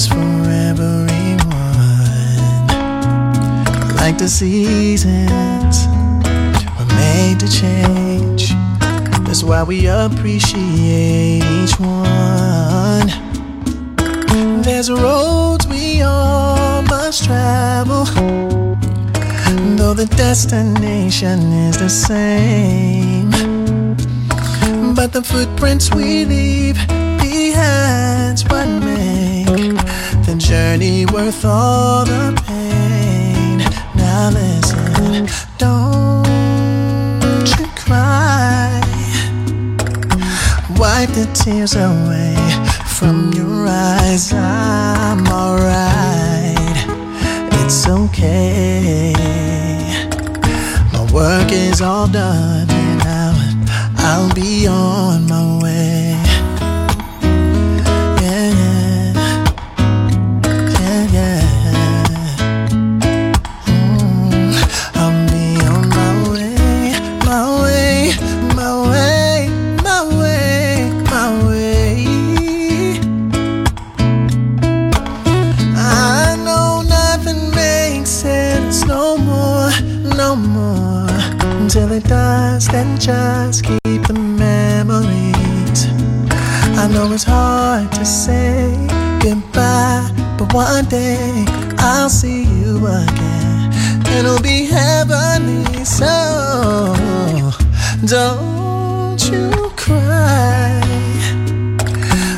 Purpose for everyone. Like the seasons were made to change. That's why we appreciate each one. There's roads we all must travel. Though the destination is the same, but the footprints we leave behind's what the journey worth all the pain. Now listen, don't you cry. Wipe the tears away from your eyes. I'm alright. It's okay. My work is all done and now I'll be on my way. Until and just keep the memories. I know it's hard to say goodbye, but one day I'll see you again. It'll be heavenly, so don't you cry.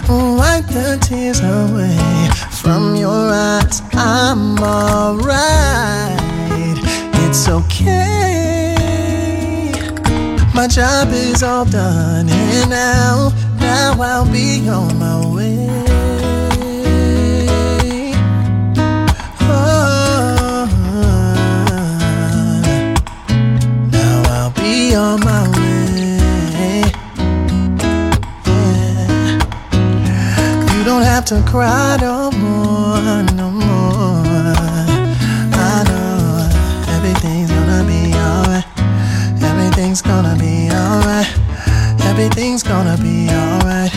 Wipe the tears away from your eyes. I'm alright. My job is all done, and now, now I'll be on my way. Oh, now I'll be on my way. Yeah. You don't have to cry no more, Everything's gonna be alright.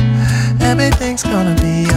Everything's gonna be alright,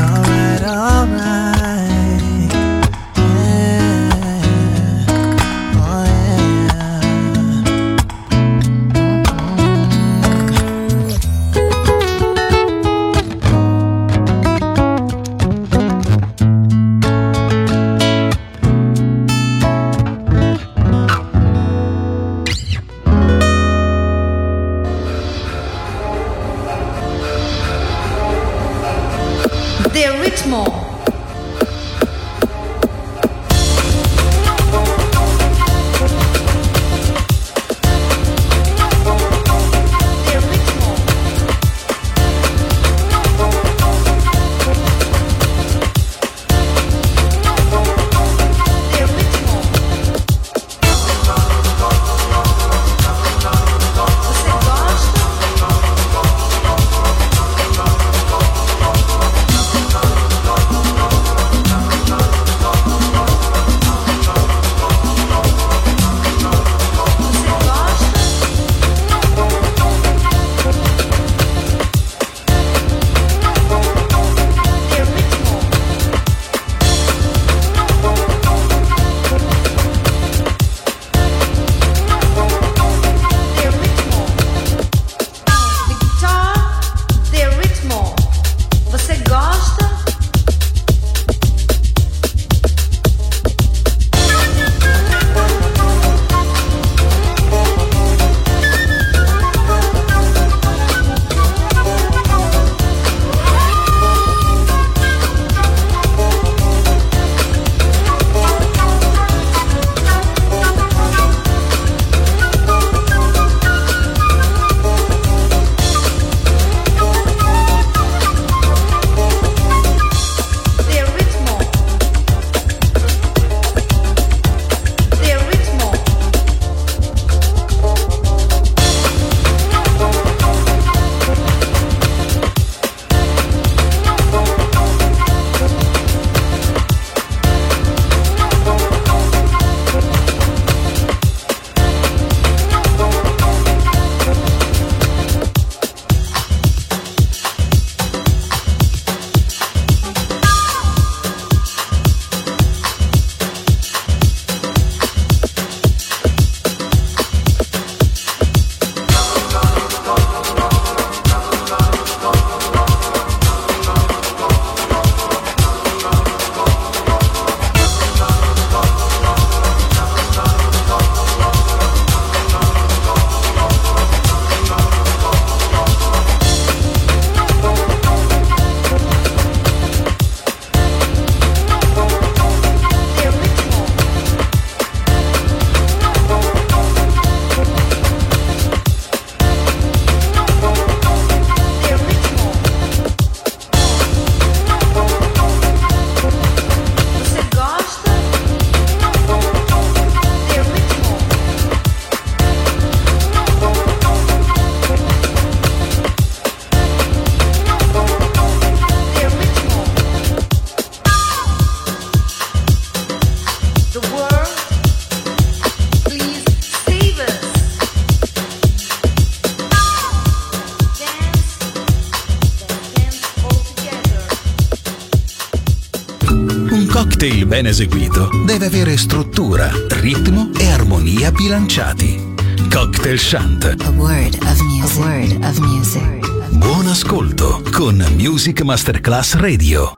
ben eseguito deve avere struttura, ritmo e armonia bilanciati. Cocktail Shant. A word of music. A Word of music. Buon ascolto con Music Masterclass Radio.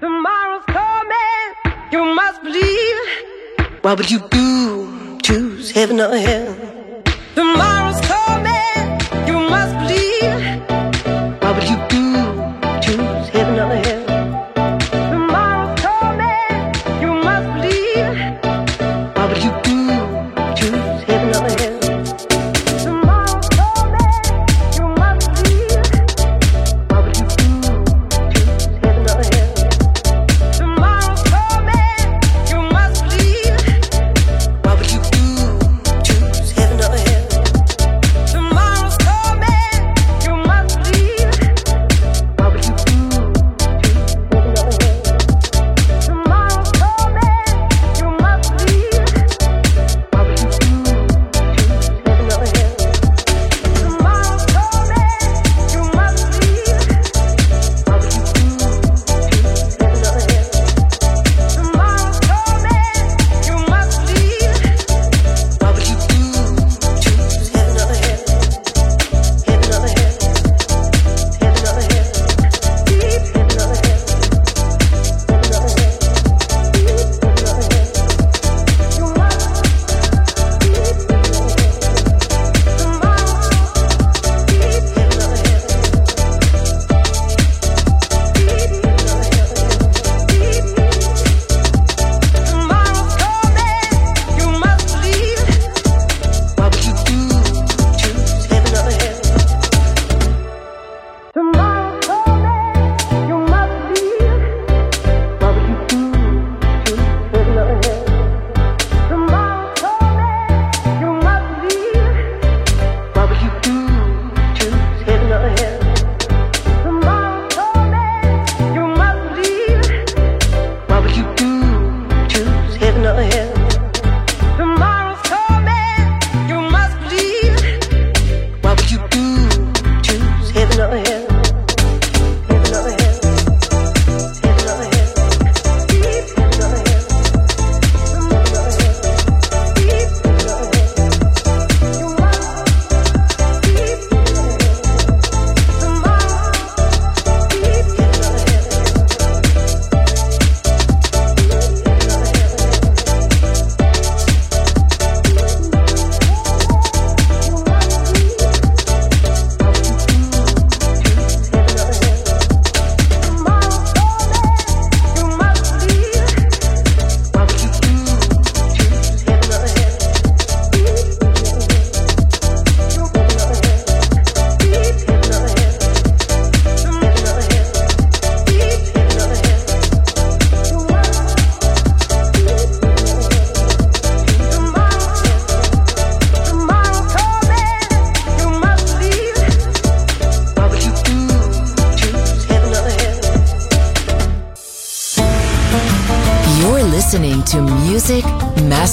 Tomorrow's coming, you must believe. What would you do to heaven or hell?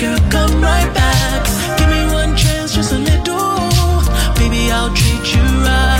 girl, come right back. Give me one chance, just a little. Baby, I'll treat you right.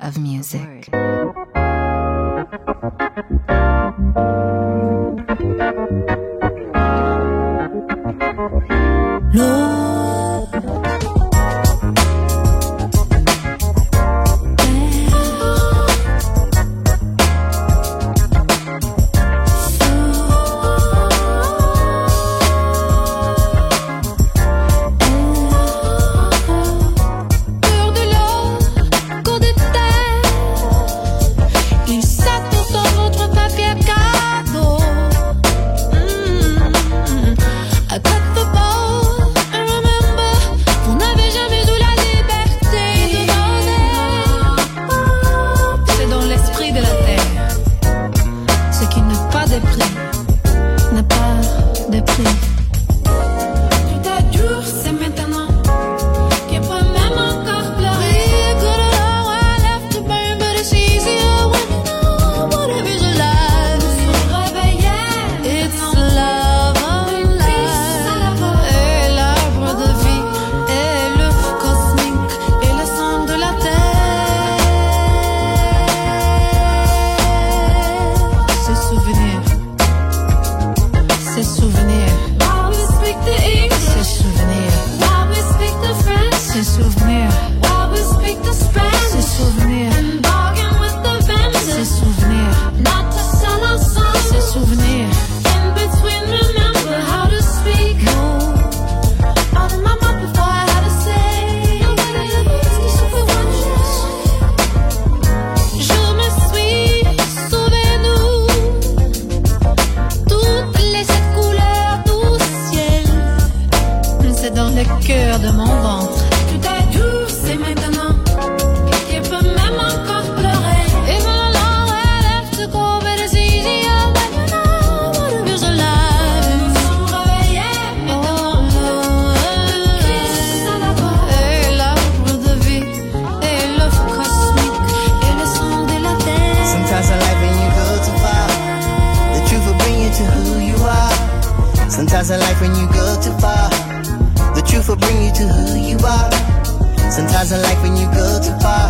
In life when you go too far,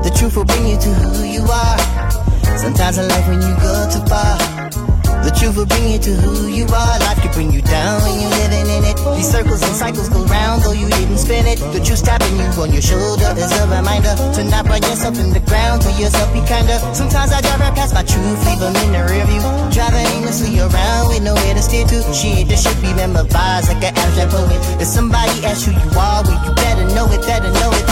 the truth will bring you to who you are. Sometimes in life when you go too far, the truth will bring you to who you are. Life can bring you down when you're living in it. These circles and cycles go round, though you didn't spin it. The truth tapping you on your shoulder is a reminder to not put yourself in the ground. To yourself, be kinder. Sometimes I drive right past my truth, leave 'em in the rear view. Driving aimlessly around with nowhere to steer to. Shit, this should be memorized like an abstract poet. If somebody asks who you are, well, you better know it, better know it,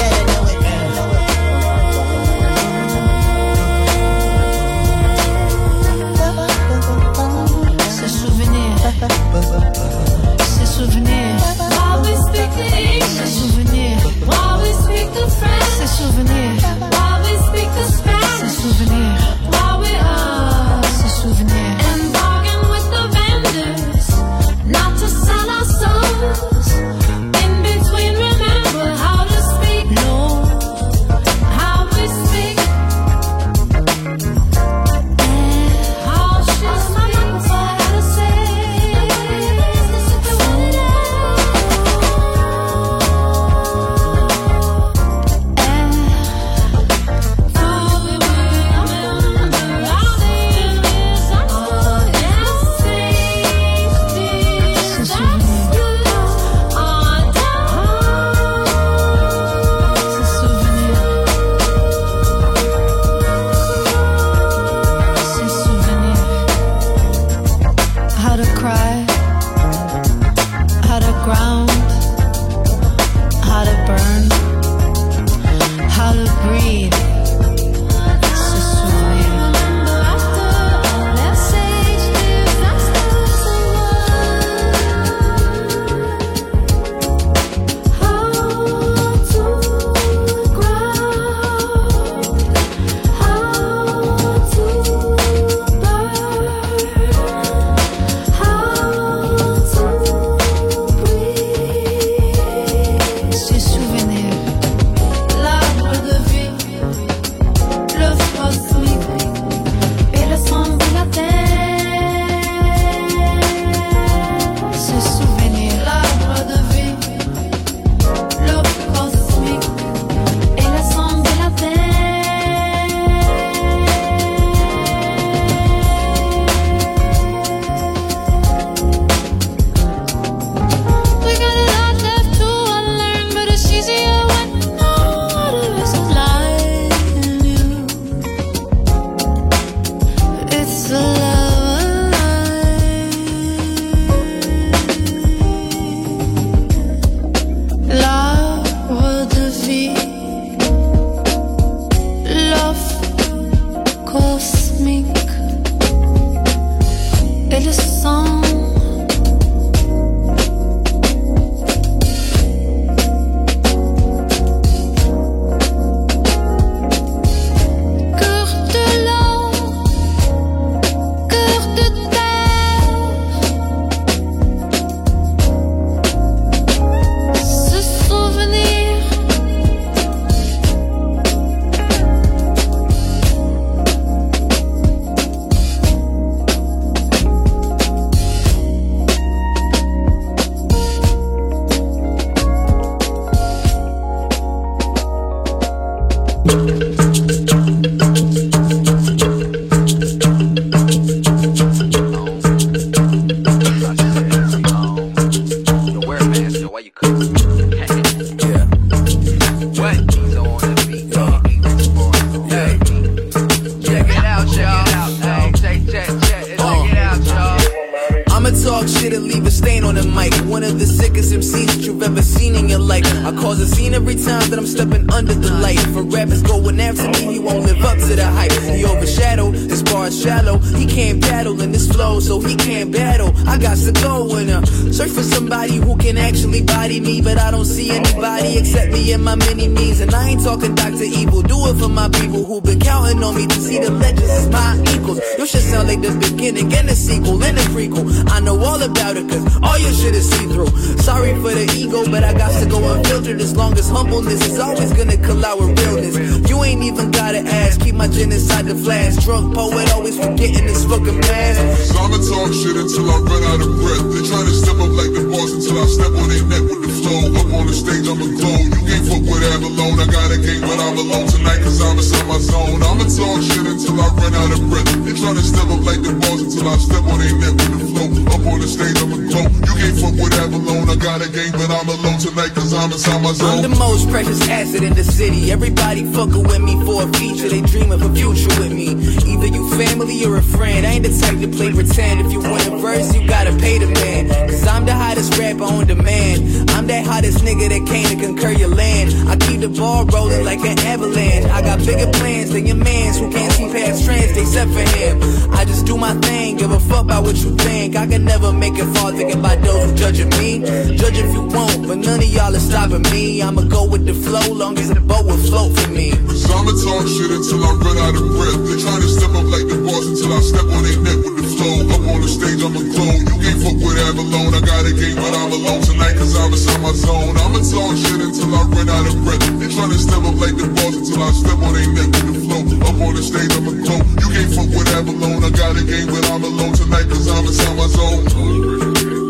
Avalon. I got a game, but I'm alone tonight cause I'm inside my I'm the most precious asset in the city. Everybody fucking with me for a feature. They dream of a future with me. Either you family or a friend. I ain't the type to play pretend. If you want a verse, you gotta pay the man. Cause I'm the hottest rapper on demand. I'm that hottest nigga that came to conquer your land. I keep the ball rolling like an avalanche. I got bigger plans than your mans who can't see past trends. They set for him. I just do my thing. Give a fuck about what you think. I can never make it far thinking about those who judging me. Judge if you want, but none of y'all is stopping me. I'ma go with the flow, long as the boat will float for me. So I'ma talk shit until I run out of breath. They tryna step up like the boss until I step on their neck with the flow. Up on the stage, I'ma glow. You can't fuck with Avalon. I got a game, but I'm alone tonight cause I'm inside my zone. I'ma talk shit until I run out of breath. They tryna step up like the boss until I step on their neck with the flow. Up on the stage, I'ma glow. You can't fuck with Avalon. I got a game, but I'm alone tonight cause I'm inside my zone.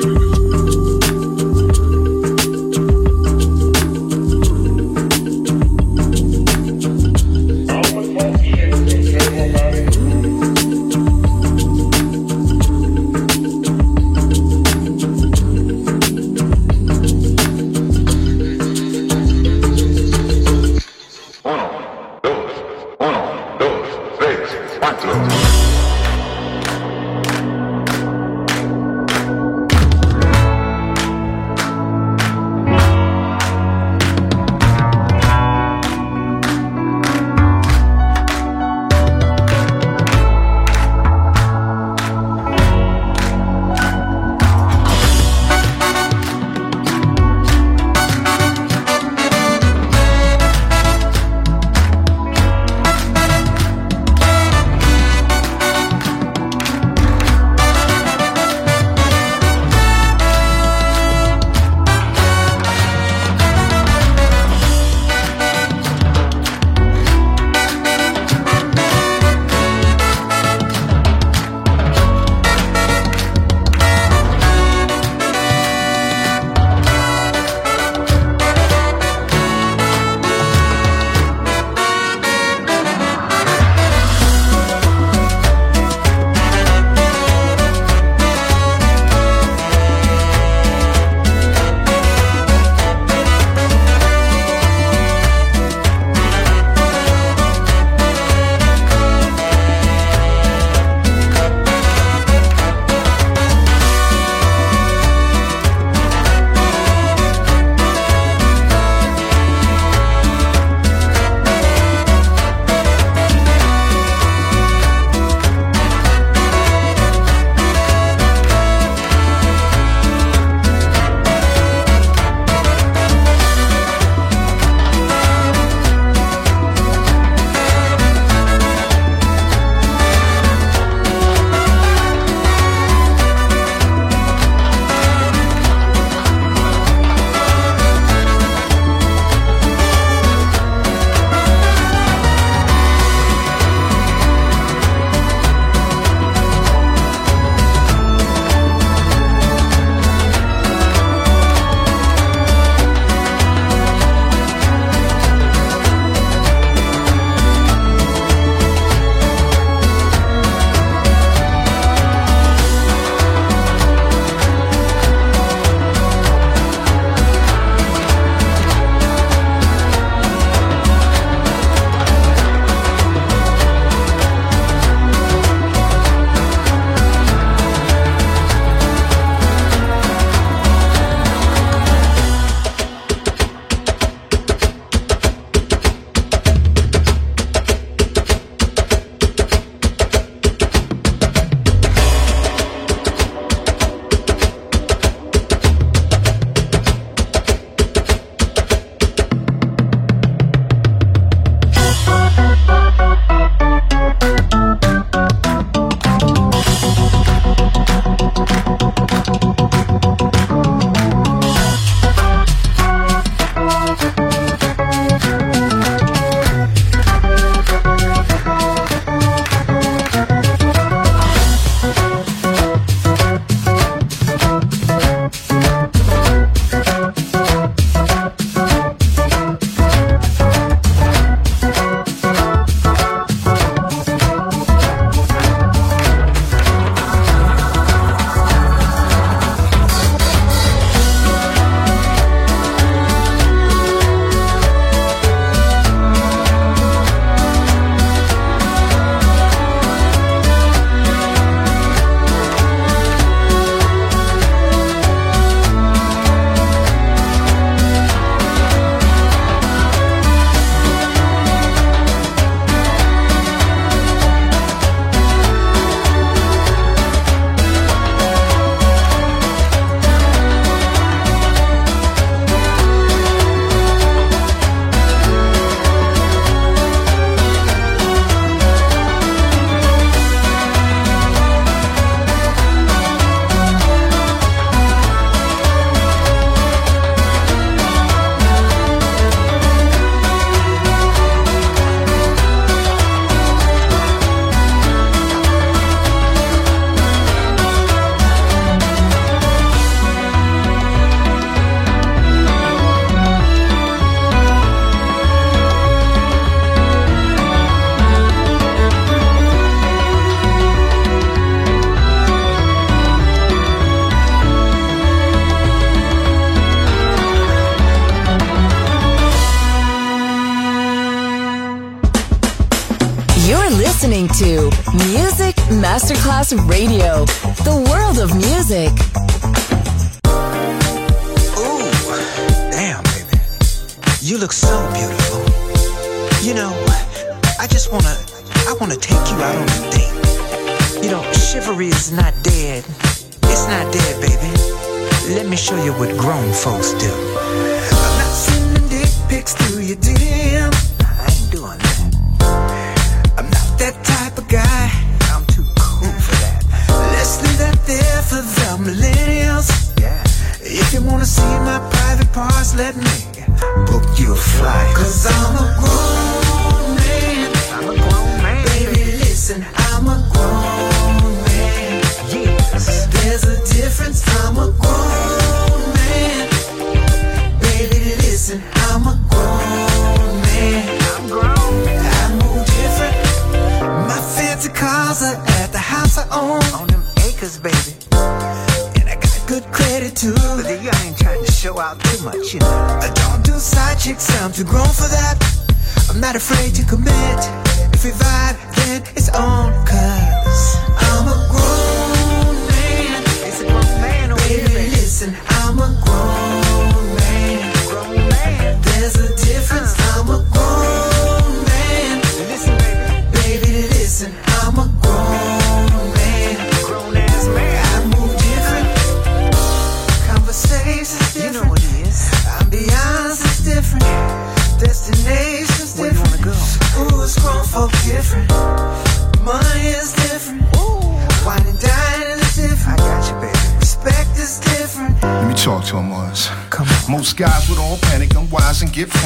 not afraid to commit.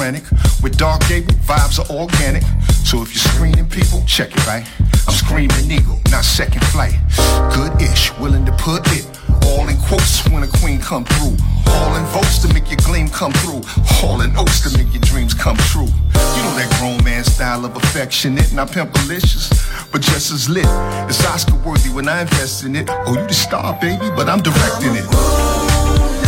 Atlantic. With Clark Gable, vibes are organic. So if you're screening people, check it, right? I'm screaming eagle, not second flight. Good-ish, willing to put it all in quotes when a queen come through. All in votes to make your gleam come through. All in oats to make your dreams come true. You know that grown man style of affectionate, not pimpalicious, but just as lit. It's Oscar worthy when I invest in it. Oh, you the star, baby, but I'm directing it.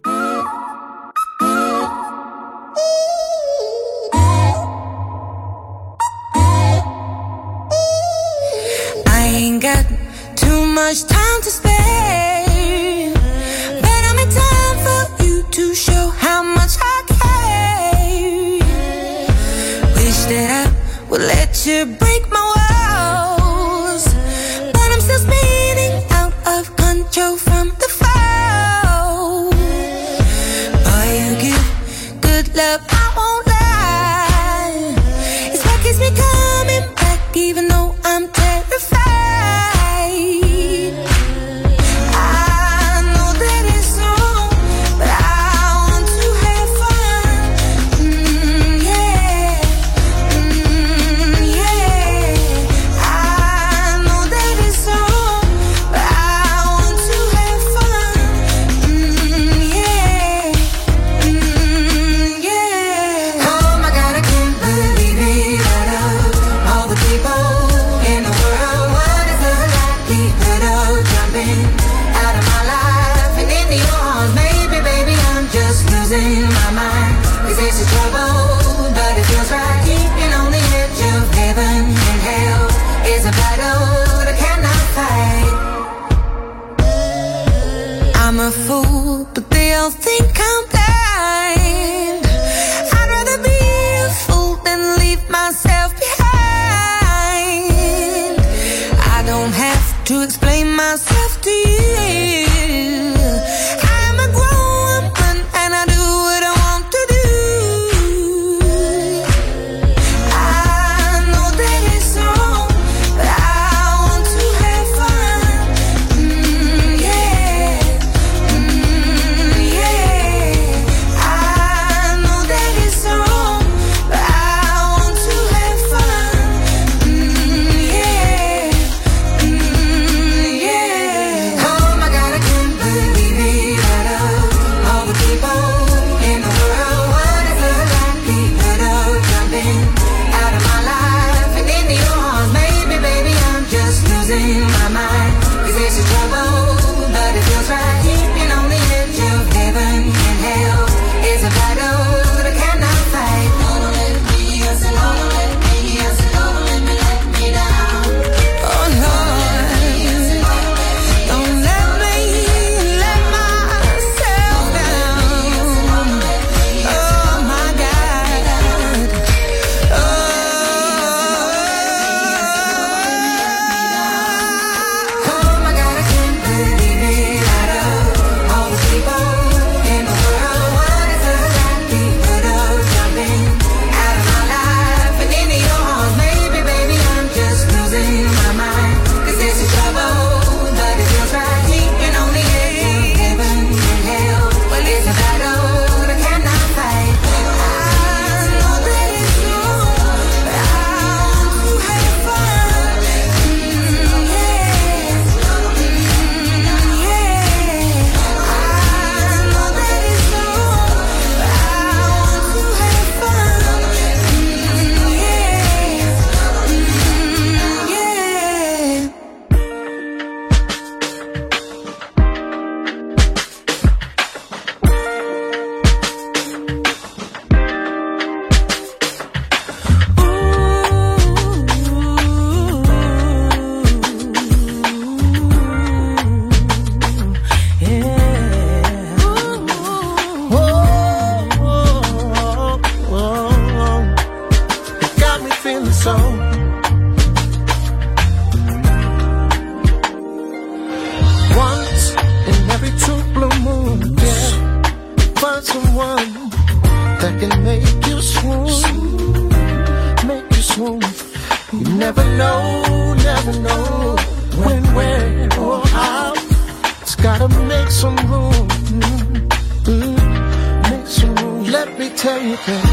Never know, never know when, where, or how. It's gotta make some room. Mm-hmm. Make some room. Let me tell you that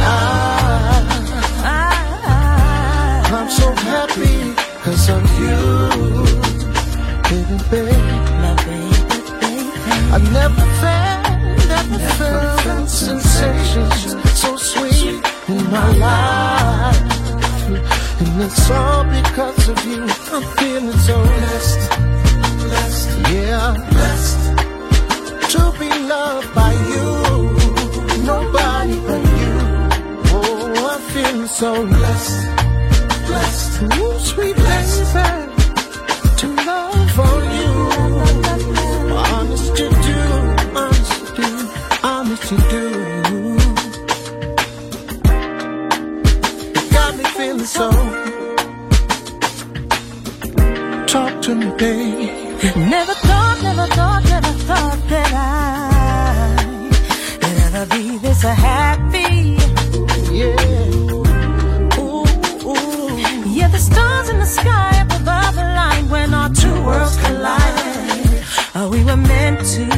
I, I, am so happy cause of you. Baby, baby. My. I never felt, never, never felt sensations so sweet in my life. And it's all because of you. I'm feeling so blessed. Blessed. Yeah. Blessed. To be loved by you. Nobody but you. Oh, I'm feeling so blessed. Blessed. Ooh, sweet blessed. baby. To love for you. Honest to do. Honest to do. Honest to do. so. Talk to me, baby. Never thought, never thought, never thought that I would ever be this happy. Yeah. Ooh, ooh. Yeah, the stars in the sky above the line when our two worlds collide. Oh, we were meant to.